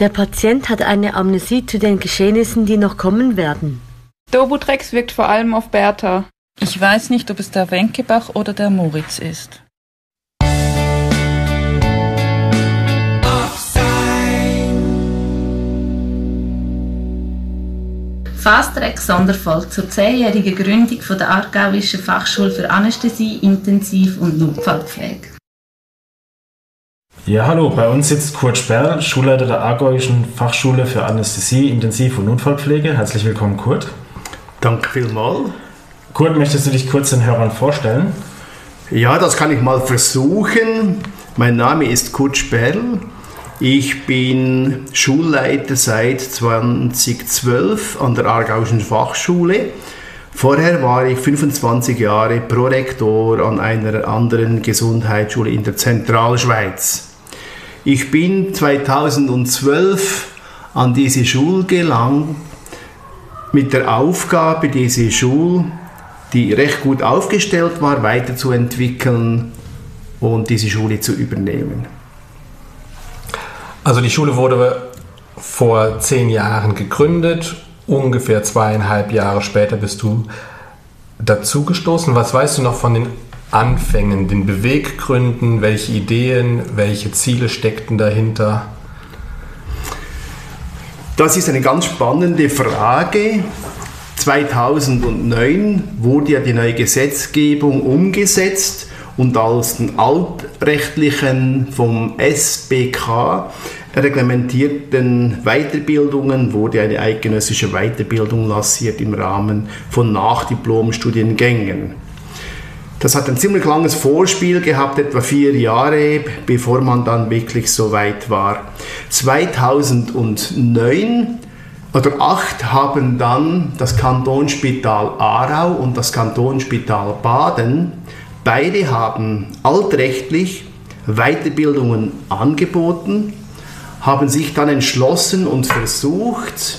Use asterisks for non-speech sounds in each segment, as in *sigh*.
Der Patient hat eine Amnesie zu den Geschehnissen, die noch kommen werden. Dobutrex wirkt vor allem auf Bertha. Ich weiß nicht, ob es der Wenkebach oder der Moritz ist. Fast-Track Sonderfall zur zehnjährigen Gründung der Aargauischen Fachschule für Anästhesie, Intensiv- und Notfallpflege. Ja, hallo, bei uns sitzt Kurt Sperr, Schulleiter der Aargauischen Fachschule für Anästhesie, Intensiv- und Notfallpflege. Herzlich willkommen, Kurt. Danke vielmals. Kurt, möchtest du dich kurz den Hörern vorstellen? Ja, das kann ich mal versuchen. Mein Name ist Kurt Sperl. Ich bin Schulleiter seit 2012 an der Aargauischen Fachschule. Vorher war ich 25 Jahre Prorektor an einer anderen Gesundheitsschule in der Zentralschweiz. Ich bin 2012 an diese Schule gelangt mit der Aufgabe, diese Schule, die recht gut aufgestellt war, weiterzuentwickeln und diese Schule zu übernehmen. Also die Schule wurde vor zehn Jahren gegründet. Ungefähr zweieinhalb Jahre später bist du dazugestoßen. Was weißt du noch von den Anfängen, den Beweggründen? Welche Ideen, welche Ziele steckten dahinter? Das ist eine ganz spannende Frage. 2009 wurde ja die neue Gesetzgebung umgesetzt und als den altrechtlichen vom SBK reglementierten Weiterbildungen wurde eine eidgenössische Weiterbildung lanciert im Rahmen von Nachdiplomstudiengängen. Das hat ein ziemlich langes Vorspiel gehabt, etwa vier Jahre, bevor man dann wirklich so weit war. 2009 oder 2008 haben dann das Kantonsspital Aarau und das Kantonsspital Baden Beide haben altrechtlich Weiterbildungen angeboten, haben sich dann entschlossen und versucht,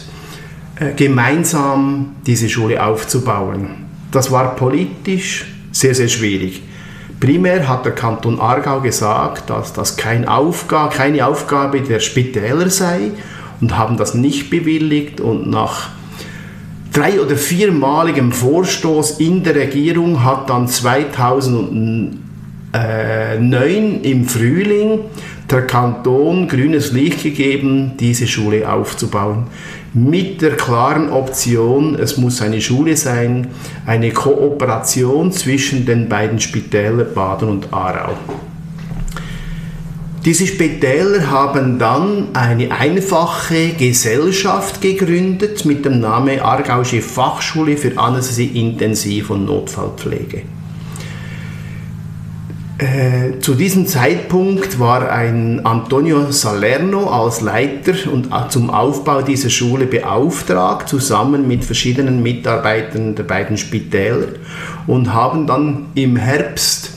äh, gemeinsam diese Schule aufzubauen. Das war politisch sehr, sehr schwierig. Primär hat der Kanton Aargau gesagt, dass das kein Aufgabe, keine Aufgabe der Spitäler sei und haben das nicht bewilligt und nach drei- oder viermaligem Vorstoß in der Regierung hat dann 2009 im Frühling der Kanton grünes Licht gegeben, diese Schule aufzubauen. Mit der klaren Option, es muss eine Schule sein, eine Kooperation zwischen den beiden Spitälern Baden und Aarau. Diese Spitäler haben dann eine einfache Gesellschaft gegründet mit dem Namen Aargauische Fachschule für Anästhesie, Intensiv- und Notfallpflege. Äh, zu diesem Zeitpunkt war ein Antonio Salerno als Leiter und zum Aufbau dieser Schule beauftragt, zusammen mit verschiedenen Mitarbeitern der beiden Spitäler und haben dann im Herbst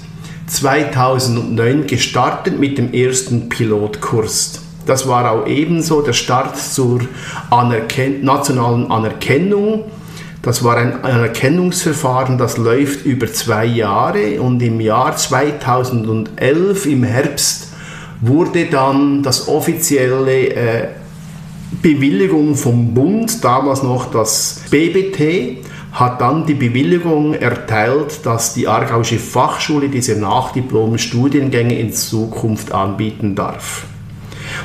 2009 gestartet mit dem ersten Pilotkurs. Das war auch ebenso der Start zur Anerken nationalen Anerkennung. Das war ein Anerkennungsverfahren, das läuft über zwei Jahre und im Jahr 2011, im Herbst, wurde dann das offizielle äh, Bewilligung vom Bund, damals noch das BBT, hat dann die Bewilligung erteilt, dass die Aargauische Fachschule diese Nachdiplom-Studiengänge in Zukunft anbieten darf.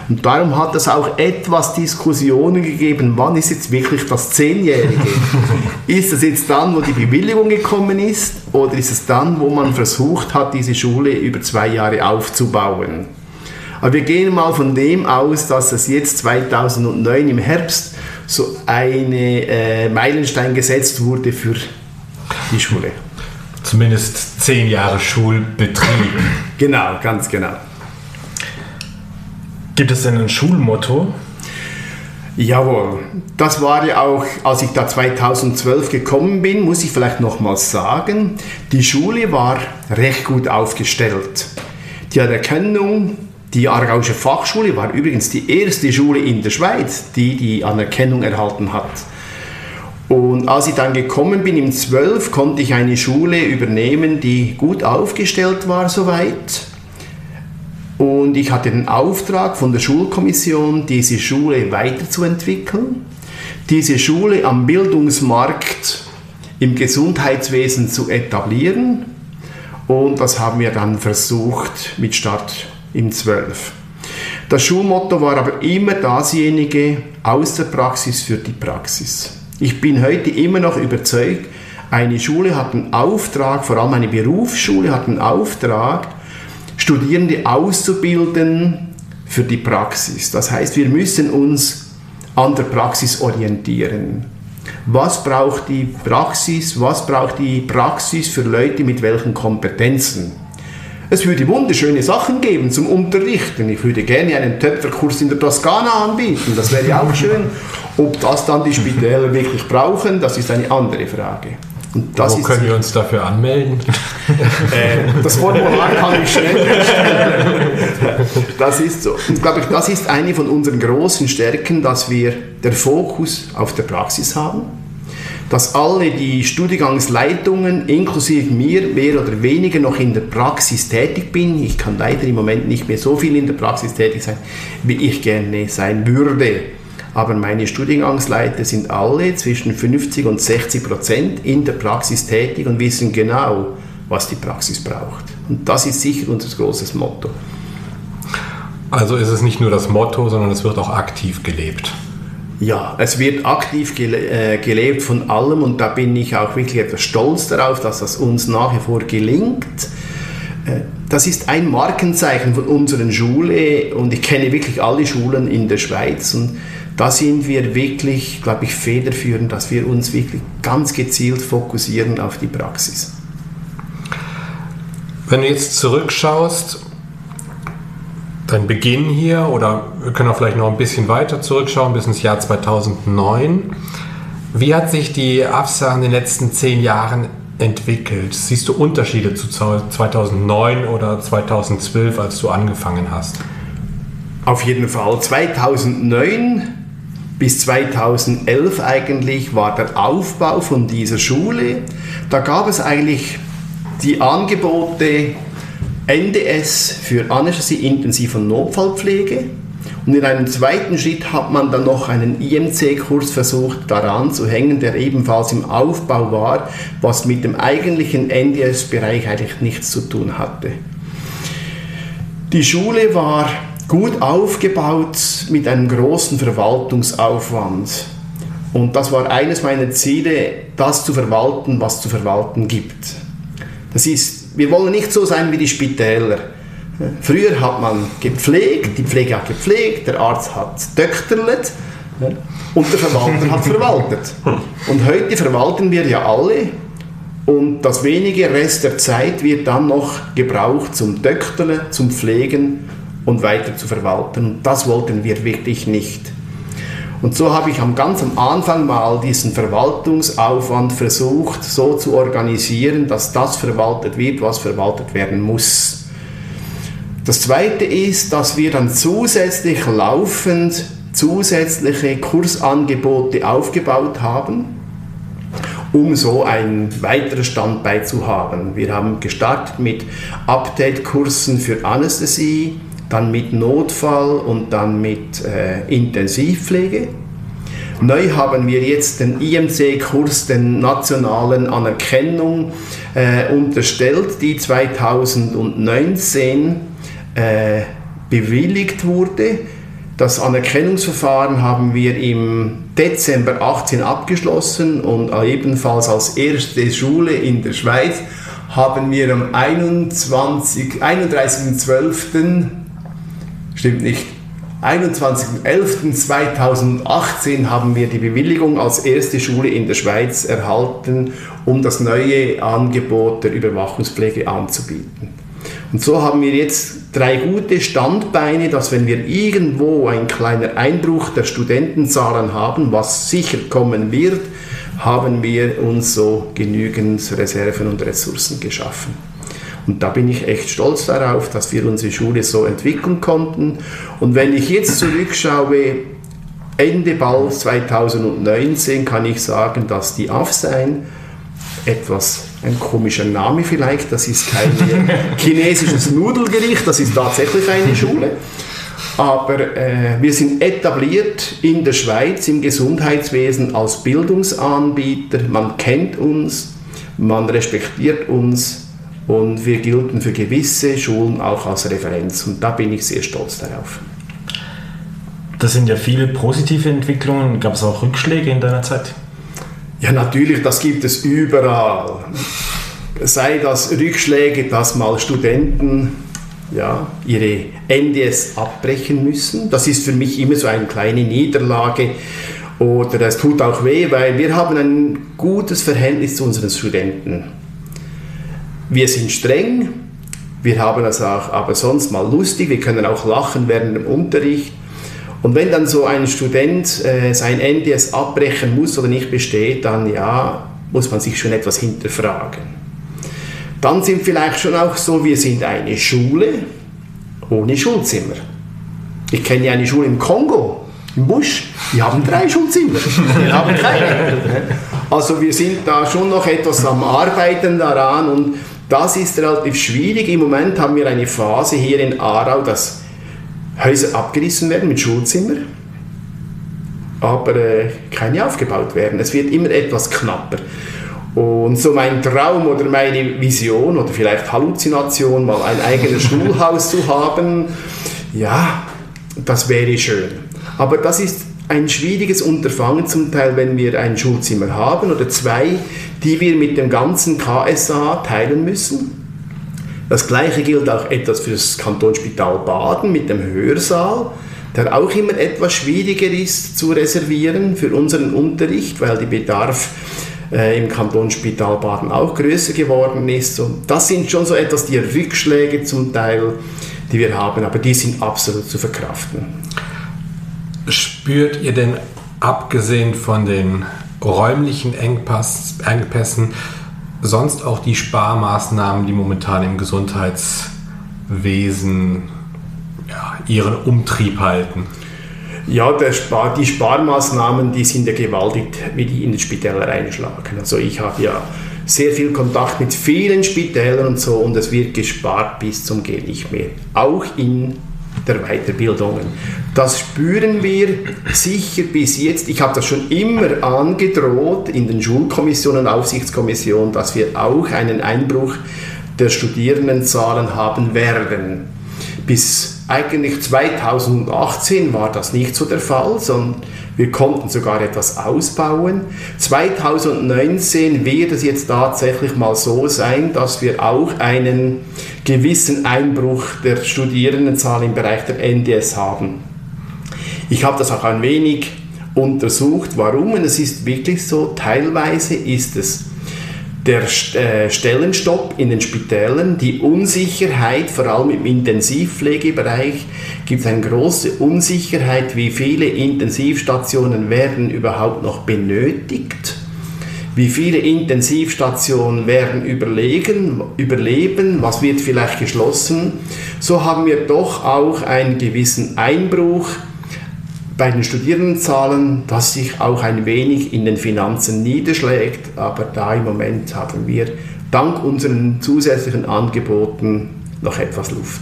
Und darum hat es auch etwas Diskussionen gegeben, wann ist jetzt wirklich das Zehnjährige? *laughs* ist es jetzt dann, wo die Bewilligung gekommen ist, oder ist es dann, wo man versucht hat, diese Schule über zwei Jahre aufzubauen? Aber wir gehen mal von dem aus, dass es jetzt 2009 im Herbst so eine äh, Meilenstein gesetzt wurde für die Schule. Zumindest zehn Jahre Schulbetrieb. Genau, ganz genau. Gibt es denn ein Schulmotto? Jawohl, das war ja auch, als ich da 2012 gekommen bin, muss ich vielleicht nochmals sagen, die Schule war recht gut aufgestellt. Die Anerkennung, die Aargauische Fachschule war übrigens die erste Schule in der Schweiz, die die Anerkennung erhalten hat. Und als ich dann gekommen bin im 12, konnte ich eine Schule übernehmen, die gut aufgestellt war soweit. Und ich hatte den Auftrag von der Schulkommission, diese Schule weiterzuentwickeln, diese Schule am Bildungsmarkt im Gesundheitswesen zu etablieren. Und das haben wir dann versucht mit Start im 12. Das Schulmotto war aber immer dasjenige aus der Praxis für die Praxis. Ich bin heute immer noch überzeugt, eine Schule hat einen Auftrag, vor allem eine Berufsschule hat einen Auftrag, Studierende auszubilden für die Praxis. Das heißt, wir müssen uns an der Praxis orientieren. Was braucht die Praxis? Was braucht die Praxis für Leute mit welchen Kompetenzen? Es würde wunderschöne Sachen geben zum Unterrichten. Ich würde gerne einen Töpferkurs in der Toskana anbieten. Das wäre auch schön. Ob das dann die Spitäler wirklich brauchen, das ist eine andere Frage. Und das Wo ist können wir uns dafür anmelden? *laughs* Äh, das Formular kann ich schnell. Das ist so. Und glaube ich, das ist eine von unseren großen Stärken, dass wir den Fokus auf der Praxis haben, dass alle die Studiengangsleitungen, inklusive mir, mehr oder weniger noch in der Praxis tätig bin. Ich kann leider im Moment nicht mehr so viel in der Praxis tätig sein, wie ich gerne sein würde aber meine Studiengangsleiter sind alle zwischen 50 und 60 Prozent in der Praxis tätig und wissen genau, was die Praxis braucht. Und das ist sicher unser großes Motto. Also ist es nicht nur das Motto, sondern es wird auch aktiv gelebt. Ja, es wird aktiv gele äh, gelebt von allem und da bin ich auch wirklich etwas stolz darauf, dass das uns nach wie vor gelingt. Äh, das ist ein Markenzeichen von unserer Schule und ich kenne wirklich alle Schulen in der Schweiz und da sind wir wirklich, glaube ich, federführend, dass wir uns wirklich ganz gezielt fokussieren auf die Praxis. Wenn du jetzt zurückschaust, dein Beginn hier, oder wir können auch vielleicht noch ein bisschen weiter zurückschauen, bis ins Jahr 2009. Wie hat sich die AFSA in den letzten zehn Jahren entwickelt? Siehst du Unterschiede zu 2009 oder 2012, als du angefangen hast? Auf jeden Fall. 2009 bis 2011 eigentlich war der Aufbau von dieser Schule. Da gab es eigentlich die Angebote NDS für Anästhesie, Intensiv- und Notfallpflege. Und in einem zweiten Schritt hat man dann noch einen IMC-Kurs versucht daran zu hängen, der ebenfalls im Aufbau war, was mit dem eigentlichen NDS-Bereich eigentlich nichts zu tun hatte. Die Schule war gut aufgebaut mit einem großen Verwaltungsaufwand. Und das war eines meiner Ziele, das zu verwalten, was zu verwalten gibt. Das ist, wir wollen nicht so sein wie die Spitäler. Früher hat man gepflegt, die Pflege hat gepflegt, der Arzt hat dökterlet und der Verwalter hat verwaltet. Und heute verwalten wir ja alle und das wenige Rest der Zeit wird dann noch gebraucht zum Dökterle, zum Pflegen und weiter zu verwalten. Und das wollten wir wirklich nicht. Und so habe ich am ganz am Anfang mal diesen Verwaltungsaufwand versucht, so zu organisieren, dass das verwaltet wird, was verwaltet werden muss. Das Zweite ist, dass wir dann zusätzlich laufend zusätzliche Kursangebote aufgebaut haben, um so ein weiteres Standbein zu haben. Wir haben gestartet mit Update-Kursen für Anästhesie, dann mit Notfall und dann mit äh, Intensivpflege. Neu haben wir jetzt den IMC-Kurs, den nationalen Anerkennung, äh, unterstellt, die 2019 äh, bewilligt wurde. Das Anerkennungsverfahren haben wir im Dezember 18 abgeschlossen und ebenfalls als erste Schule in der Schweiz haben wir am 21, 31.12 Stimmt nicht. 21.11.2018 haben wir die Bewilligung als erste Schule in der Schweiz erhalten, um das neue Angebot der Überwachungspflege anzubieten. Und so haben wir jetzt drei gute Standbeine, dass wenn wir irgendwo ein kleiner Einbruch der Studentenzahlen haben, was sicher kommen wird, haben wir uns so genügend Reserven und Ressourcen geschaffen. Und da bin ich echt stolz darauf, dass wir unsere Schule so entwickeln konnten. Und wenn ich jetzt zurückschaue, Ende bald 2019 kann ich sagen, dass die AFSEIN etwas ein komischer Name vielleicht, das ist kein *laughs* chinesisches Nudelgericht, das ist tatsächlich eine Schule. Aber äh, wir sind etabliert in der Schweiz im Gesundheitswesen als Bildungsanbieter. Man kennt uns, man respektiert uns und wir gelten für gewisse Schulen auch als Referenz. Und da bin ich sehr stolz darauf. Das sind ja viele positive Entwicklungen. Gab es auch Rückschläge in deiner Zeit? Ja, natürlich, das gibt es überall. Sei das Rückschläge, dass mal Studenten ja, ihre NDS abbrechen müssen. Das ist für mich immer so eine kleine Niederlage oder es tut auch weh, weil wir haben ein gutes Verhältnis zu unseren Studenten. Wir sind streng, wir haben es auch aber sonst mal lustig, wir können auch lachen während dem Unterricht. Und wenn dann so ein Student äh, sein NDS abbrechen muss oder nicht besteht, dann ja, muss man sich schon etwas hinterfragen. Dann sind vielleicht schon auch so, wir sind eine Schule ohne Schulzimmer. Ich kenne ja eine Schule im Kongo, im Busch, die haben drei Schulzimmer, wir haben keine. Also wir sind da schon noch etwas am Arbeiten daran und das ist relativ schwierig. Im Moment haben wir eine Phase hier in Aarau, dass Häuser abgerissen werden mit Schulzimmer, aber äh, keine aufgebaut werden. Es wird immer etwas knapper. Und so mein Traum oder meine Vision oder vielleicht Halluzination, mal ein eigenes *laughs* Schulhaus zu haben, ja, das wäre schön. Aber das ist ein schwieriges Unterfangen zum Teil, wenn wir ein Schulzimmer haben oder zwei, die wir mit dem ganzen KSA teilen müssen. Das gleiche gilt auch etwas für das Kantonsspital Baden mit dem Hörsaal, der auch immer etwas schwieriger ist zu reservieren für unseren Unterricht, weil die Bedarf äh, im Kantonsspital Baden auch größer geworden ist. Und das sind schon so etwas die Rückschläge zum Teil, die wir haben, aber die sind absolut zu verkraften. Spürt ihr denn abgesehen von den räumlichen Engpass, Engpässen sonst auch die Sparmaßnahmen, die momentan im Gesundheitswesen ja, ihren Umtrieb halten? Ja, Spar, die Sparmaßnahmen, die sind ja gewaltig, wie die in den Spitälern einschlagen. Also ich habe ja sehr viel Kontakt mit vielen Spitälern und so und es wird gespart bis zum geht nicht mehr. Auch in der Weiterbildung. Das spüren wir sicher bis jetzt. Ich habe das schon immer angedroht in den Schulkommissionen, Aufsichtskommissionen, dass wir auch einen Einbruch der Studierendenzahlen haben werden. Bis eigentlich 2018 war das nicht so der Fall, sondern wir konnten sogar etwas ausbauen. 2019 wird es jetzt tatsächlich mal so sein, dass wir auch einen gewissen Einbruch der Studierendenzahl im Bereich der NDS haben. Ich habe das auch ein wenig untersucht, warum. Und es ist wirklich so, teilweise ist es der äh, Stellenstopp in den Spitälern, die Unsicherheit, vor allem im Intensivpflegebereich, gibt es eine große Unsicherheit, wie viele Intensivstationen werden überhaupt noch benötigt, wie viele Intensivstationen werden überlegen, überleben, was wird vielleicht geschlossen. So haben wir doch auch einen gewissen Einbruch bei den Studierendenzahlen, das sich auch ein wenig in den Finanzen niederschlägt, aber da im Moment haben wir dank unseren zusätzlichen Angeboten noch etwas Luft.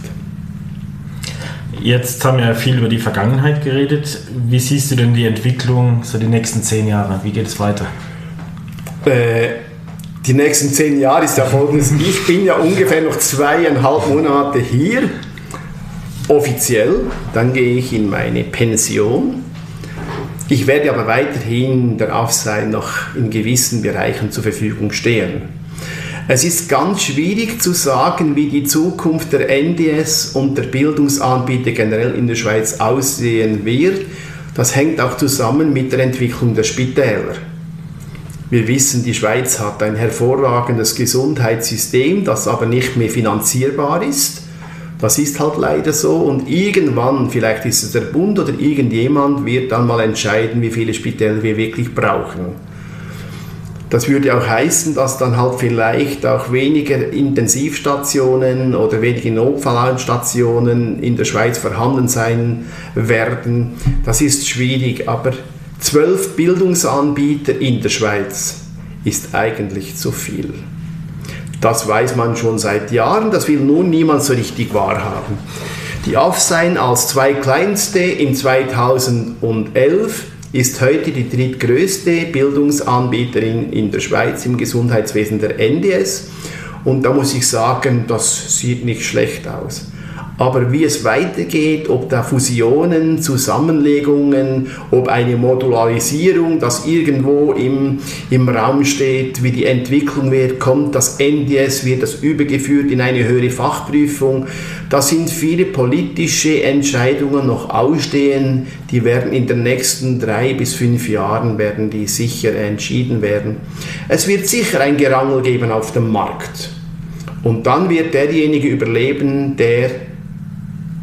Jetzt haben wir viel über die Vergangenheit geredet. Wie siehst du denn die Entwicklung so die nächsten zehn Jahre? Wie geht es weiter? Äh, die nächsten zehn Jahre ist ja folgendes. Ich bin ja ungefähr noch zweieinhalb Monate hier offiziell, dann gehe ich in meine Pension. Ich werde aber weiterhin darauf sein, noch in gewissen Bereichen zur Verfügung stehen. Es ist ganz schwierig zu sagen, wie die Zukunft der NDS und der Bildungsanbieter generell in der Schweiz aussehen wird. Das hängt auch zusammen mit der Entwicklung der Spitäler. Wir wissen, die Schweiz hat ein hervorragendes Gesundheitssystem, das aber nicht mehr finanzierbar ist. Das ist halt leider so und irgendwann, vielleicht ist es der Bund oder irgendjemand, wird dann mal entscheiden, wie viele Spitäler wir wirklich brauchen. Das würde auch heißen, dass dann halt vielleicht auch weniger Intensivstationen oder weniger Notfallstationen in der Schweiz vorhanden sein werden. Das ist schwierig, aber zwölf Bildungsanbieter in der Schweiz ist eigentlich zu viel. Das weiß man schon seit Jahren, das will nun niemand so richtig wahrhaben. Die Afsein als zweitkleinste in 2011 ist heute die drittgrößte Bildungsanbieterin in der Schweiz im Gesundheitswesen der NDS. Und da muss ich sagen, das sieht nicht schlecht aus. Aber wie es weitergeht, ob da Fusionen, Zusammenlegungen, ob eine Modularisierung, das irgendwo im, im Raum steht, wie die Entwicklung wird, kommt das NDS, wird das übergeführt in eine höhere Fachprüfung. Da sind viele politische Entscheidungen noch ausstehen, die werden in den nächsten drei bis fünf Jahren werden die sicher entschieden werden. Es wird sicher ein Gerangel geben auf dem Markt. Und dann wird derjenige überleben, der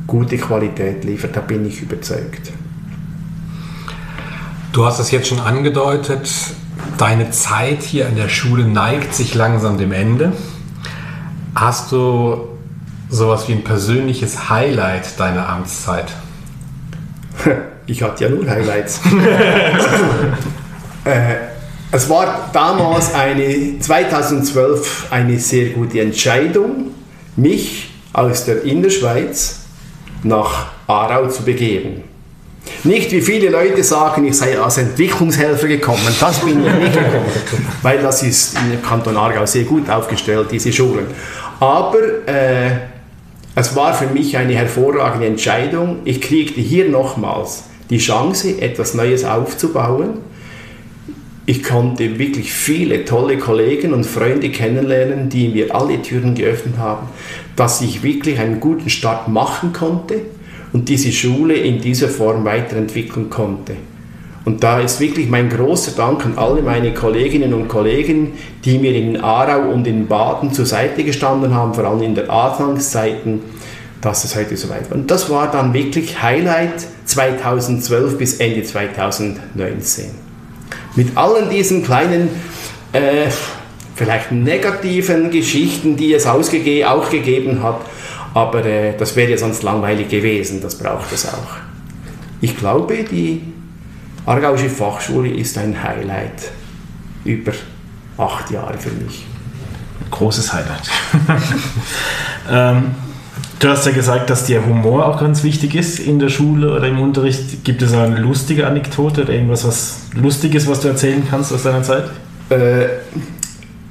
gute Qualität liefert, da bin ich überzeugt. Du hast es jetzt schon angedeutet, deine Zeit hier an der Schule neigt sich langsam dem Ende. Hast du sowas wie ein persönliches Highlight deiner Amtszeit? *laughs* Ich hatte ja nur Highlights. *laughs* äh, es war damals eine 2012 eine sehr gute Entscheidung, mich aus der Innerschweiz nach Aarau zu begeben. Nicht wie viele Leute sagen, ich sei als Entwicklungshelfer gekommen. Das bin ich nicht gekommen, *laughs* weil das ist im Kanton Aargau sehr gut aufgestellt, diese Schulen. Aber äh, es war für mich eine hervorragende Entscheidung. Ich kriegte hier nochmals die Chance, etwas Neues aufzubauen. Ich konnte wirklich viele tolle Kollegen und Freunde kennenlernen, die mir alle Türen geöffnet haben dass ich wirklich einen guten Start machen konnte und diese Schule in dieser Form weiterentwickeln konnte. Und da ist wirklich mein großer Dank an alle meine Kolleginnen und Kollegen, die mir in Aarau und in Baden zur Seite gestanden haben, vor allem in der Anfangszeiten, dass es heute so weit war. Und das war dann wirklich Highlight 2012 bis Ende 2019. Mit allen diesen kleinen äh, vielleicht negativen Geschichten, die es ausgege auch gegeben hat. Aber äh, das wäre ja sonst langweilig gewesen, das braucht es auch. Ich glaube, die Aargauische Fachschule ist ein Highlight über acht Jahre für mich. Großes Highlight. *laughs* ähm, du hast ja gesagt, dass dir Humor auch ganz wichtig ist in der Schule oder im Unterricht. Gibt es eine lustige Anekdote oder irgendwas was Lustiges, was du erzählen kannst aus deiner Zeit? Äh,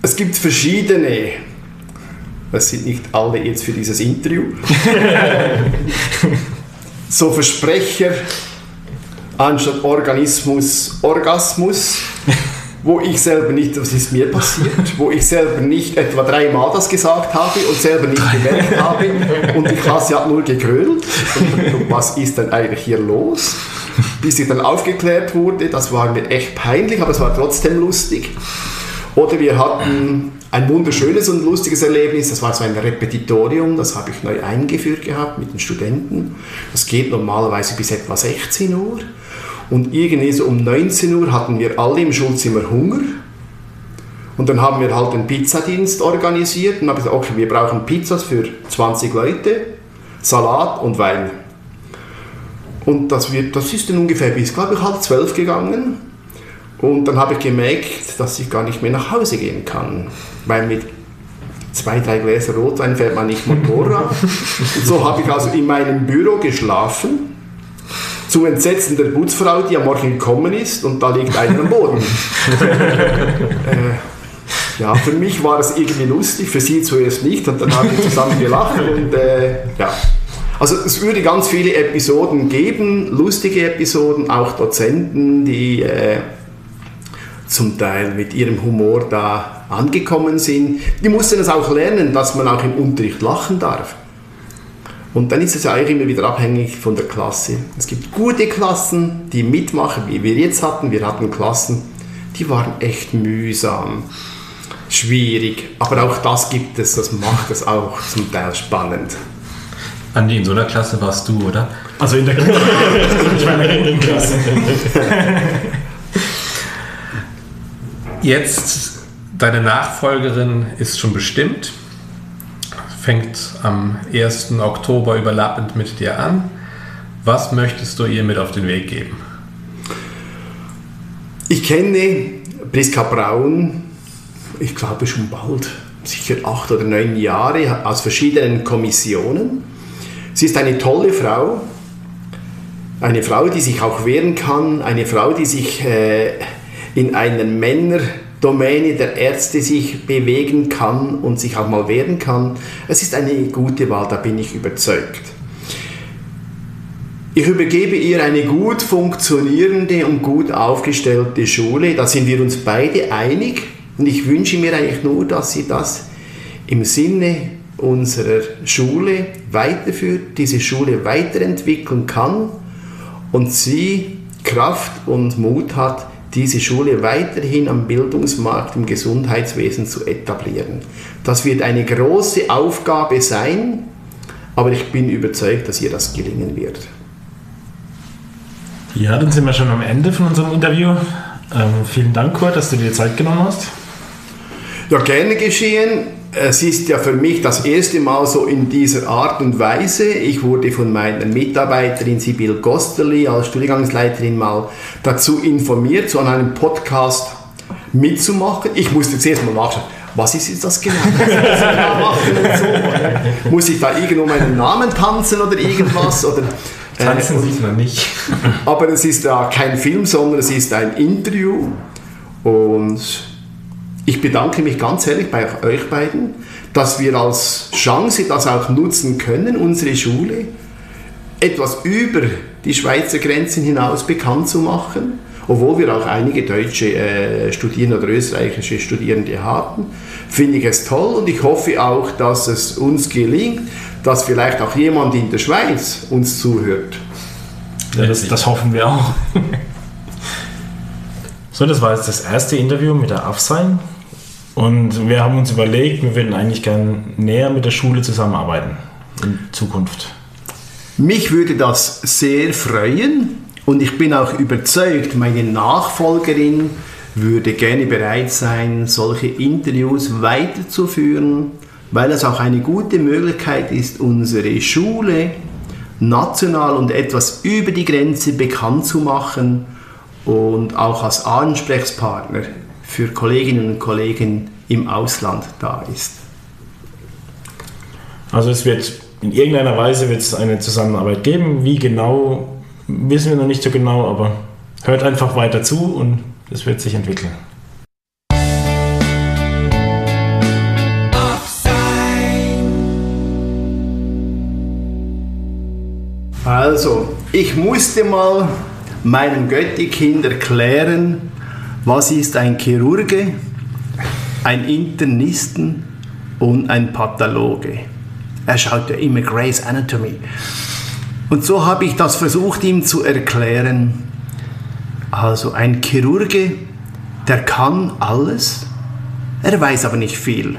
es gibt verschiedene, das sind nicht alle jetzt für dieses Interview, *laughs* so Versprecher anstatt Organismus, Orgasmus, wo ich selber nicht, was ist mir passiert, wo ich selber nicht etwa dreimal das gesagt habe und selber nicht gemerkt habe und die Klasse hat nur gegrölt. was ist denn eigentlich hier los? Bis ich dann aufgeklärt wurde, das war mir echt peinlich, aber es war trotzdem lustig. Oder wir hatten ein wunderschönes und lustiges Erlebnis, das war so ein Repetitorium, das habe ich neu eingeführt gehabt mit den Studenten. Das geht normalerweise bis etwa 16 Uhr. Und irgendwie so um 19 Uhr hatten wir alle im Schulzimmer Hunger. Und dann haben wir halt einen Pizzadienst organisiert und haben gesagt, okay, wir brauchen Pizzas für 20 Leute, Salat und Wein. Und das, wird, das ist dann ungefähr bis, glaube ich, halb zwölf gegangen. Und dann habe ich gemerkt, dass ich gar nicht mehr nach Hause gehen kann, weil mit zwei, drei Gläser Rotwein fährt man nicht Motorrad. *laughs* so habe ich also in meinem Büro geschlafen, zum Entsetzen der Putzfrau, die am Morgen gekommen ist und da liegt einer am Boden. *laughs* äh, ja, für mich war es irgendwie lustig, für sie zuerst nicht und dann haben wir zusammen gelacht und äh, ja. Also es würde ganz viele Episoden geben, lustige Episoden, auch Dozenten, die äh, zum Teil mit ihrem Humor da angekommen sind. Die mussten es auch lernen, dass man auch im Unterricht lachen darf. Und dann ist es ja eigentlich immer wieder abhängig von der Klasse. Es gibt gute Klassen, die mitmachen, wie wir jetzt hatten. Wir hatten Klassen, die waren echt mühsam, schwierig. Aber auch das gibt es, das macht es auch zum Teil spannend. Andi, in so einer Klasse warst du, oder? Also in der Klasse. *laughs* *laughs* Jetzt, deine Nachfolgerin ist schon bestimmt, fängt am 1. Oktober überlappend mit dir an. Was möchtest du ihr mit auf den Weg geben? Ich kenne Priska Braun, ich glaube schon bald, sicher acht oder neun Jahre aus verschiedenen Kommissionen. Sie ist eine tolle Frau, eine Frau, die sich auch wehren kann, eine Frau, die sich äh, in einer Männerdomäne der Ärzte sich bewegen kann und sich auch mal wehren kann. Es ist eine gute Wahl, da bin ich überzeugt. Ich übergebe ihr eine gut funktionierende und gut aufgestellte Schule. Da sind wir uns beide einig. Und ich wünsche mir eigentlich nur, dass sie das im Sinne unserer Schule weiterführt, diese Schule weiterentwickeln kann und sie Kraft und Mut hat, diese Schule weiterhin am Bildungsmarkt im Gesundheitswesen zu etablieren. Das wird eine große Aufgabe sein, aber ich bin überzeugt, dass ihr das gelingen wird. Ja, dann sind wir schon am Ende von unserem Interview. Ähm, vielen Dank, Kurt, dass du dir Zeit genommen hast. Ja, gerne geschehen. Es ist ja für mich das erste Mal so in dieser Art und Weise. Ich wurde von meiner Mitarbeiterin Sibyl Gosterli als Studiengangsleiterin mal dazu informiert, so an einem Podcast mitzumachen. Ich musste zuerst mal nachschauen, was ist jetzt das genau? Was muss ich und so? Muss ich da irgendwo meinen Namen tanzen oder irgendwas? Oder, äh, Tanzen sieht man nicht. aber es ist ja kein Film, sondern es ist ein Interview. Und ich bedanke mich ganz ehrlich bei euch beiden, dass wir als Chance das auch nutzen können, unsere Schule etwas über die Schweizer Grenzen hinaus bekannt zu machen, obwohl wir auch einige deutsche äh, Studierende oder österreichische Studierende haben. Finde ich es toll und ich hoffe auch, dass es uns gelingt, dass vielleicht auch jemand in der Schweiz uns zuhört. Ja, das, das hoffen wir auch. *laughs* so, das war jetzt das erste Interview mit der Afsein. Und wir haben uns überlegt, wir würden eigentlich gern näher mit der Schule zusammenarbeiten in Zukunft. Mich würde das sehr freuen und ich bin auch überzeugt, meine Nachfolgerin würde gerne bereit sein, solche Interviews weiterzuführen, weil es auch eine gute Möglichkeit ist, unsere Schule national und etwas über die Grenze bekannt zu machen und auch als Ansprechpartner für Kolleginnen und Kollegen im Ausland da ist. Also es wird in irgendeiner Weise wird es eine Zusammenarbeit geben. Wie genau, wissen wir noch nicht so genau, aber hört einfach weiter zu und es wird sich entwickeln. Also, ich musste mal meinem Götti-Kind erklären, was ist ein Chirurge, ein Internisten und ein Pathologe. Er schaut ja immer Grey's Anatomy. Und so habe ich das versucht ihm zu erklären. Also ein Chirurge, der kann alles, er weiß aber nicht viel.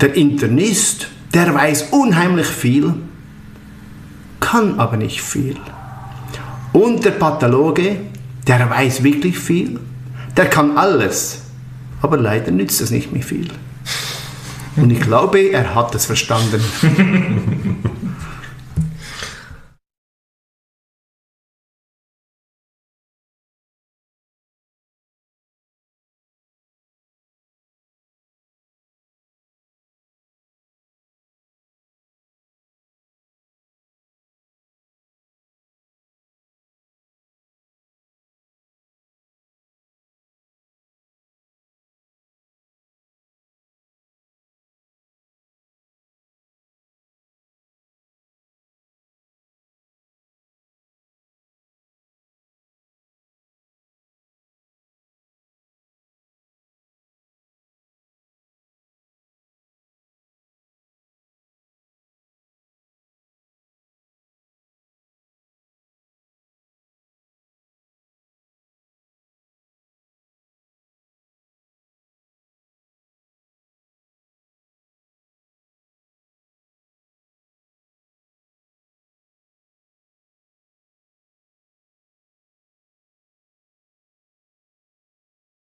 Der Internist, der weiß unheimlich viel, kann aber nicht viel. Und der Pathologe, der weiß wirklich viel, der kann alles, aber leider nützt es nicht mehr viel. Und ich glaube, er hat es verstanden. *laughs*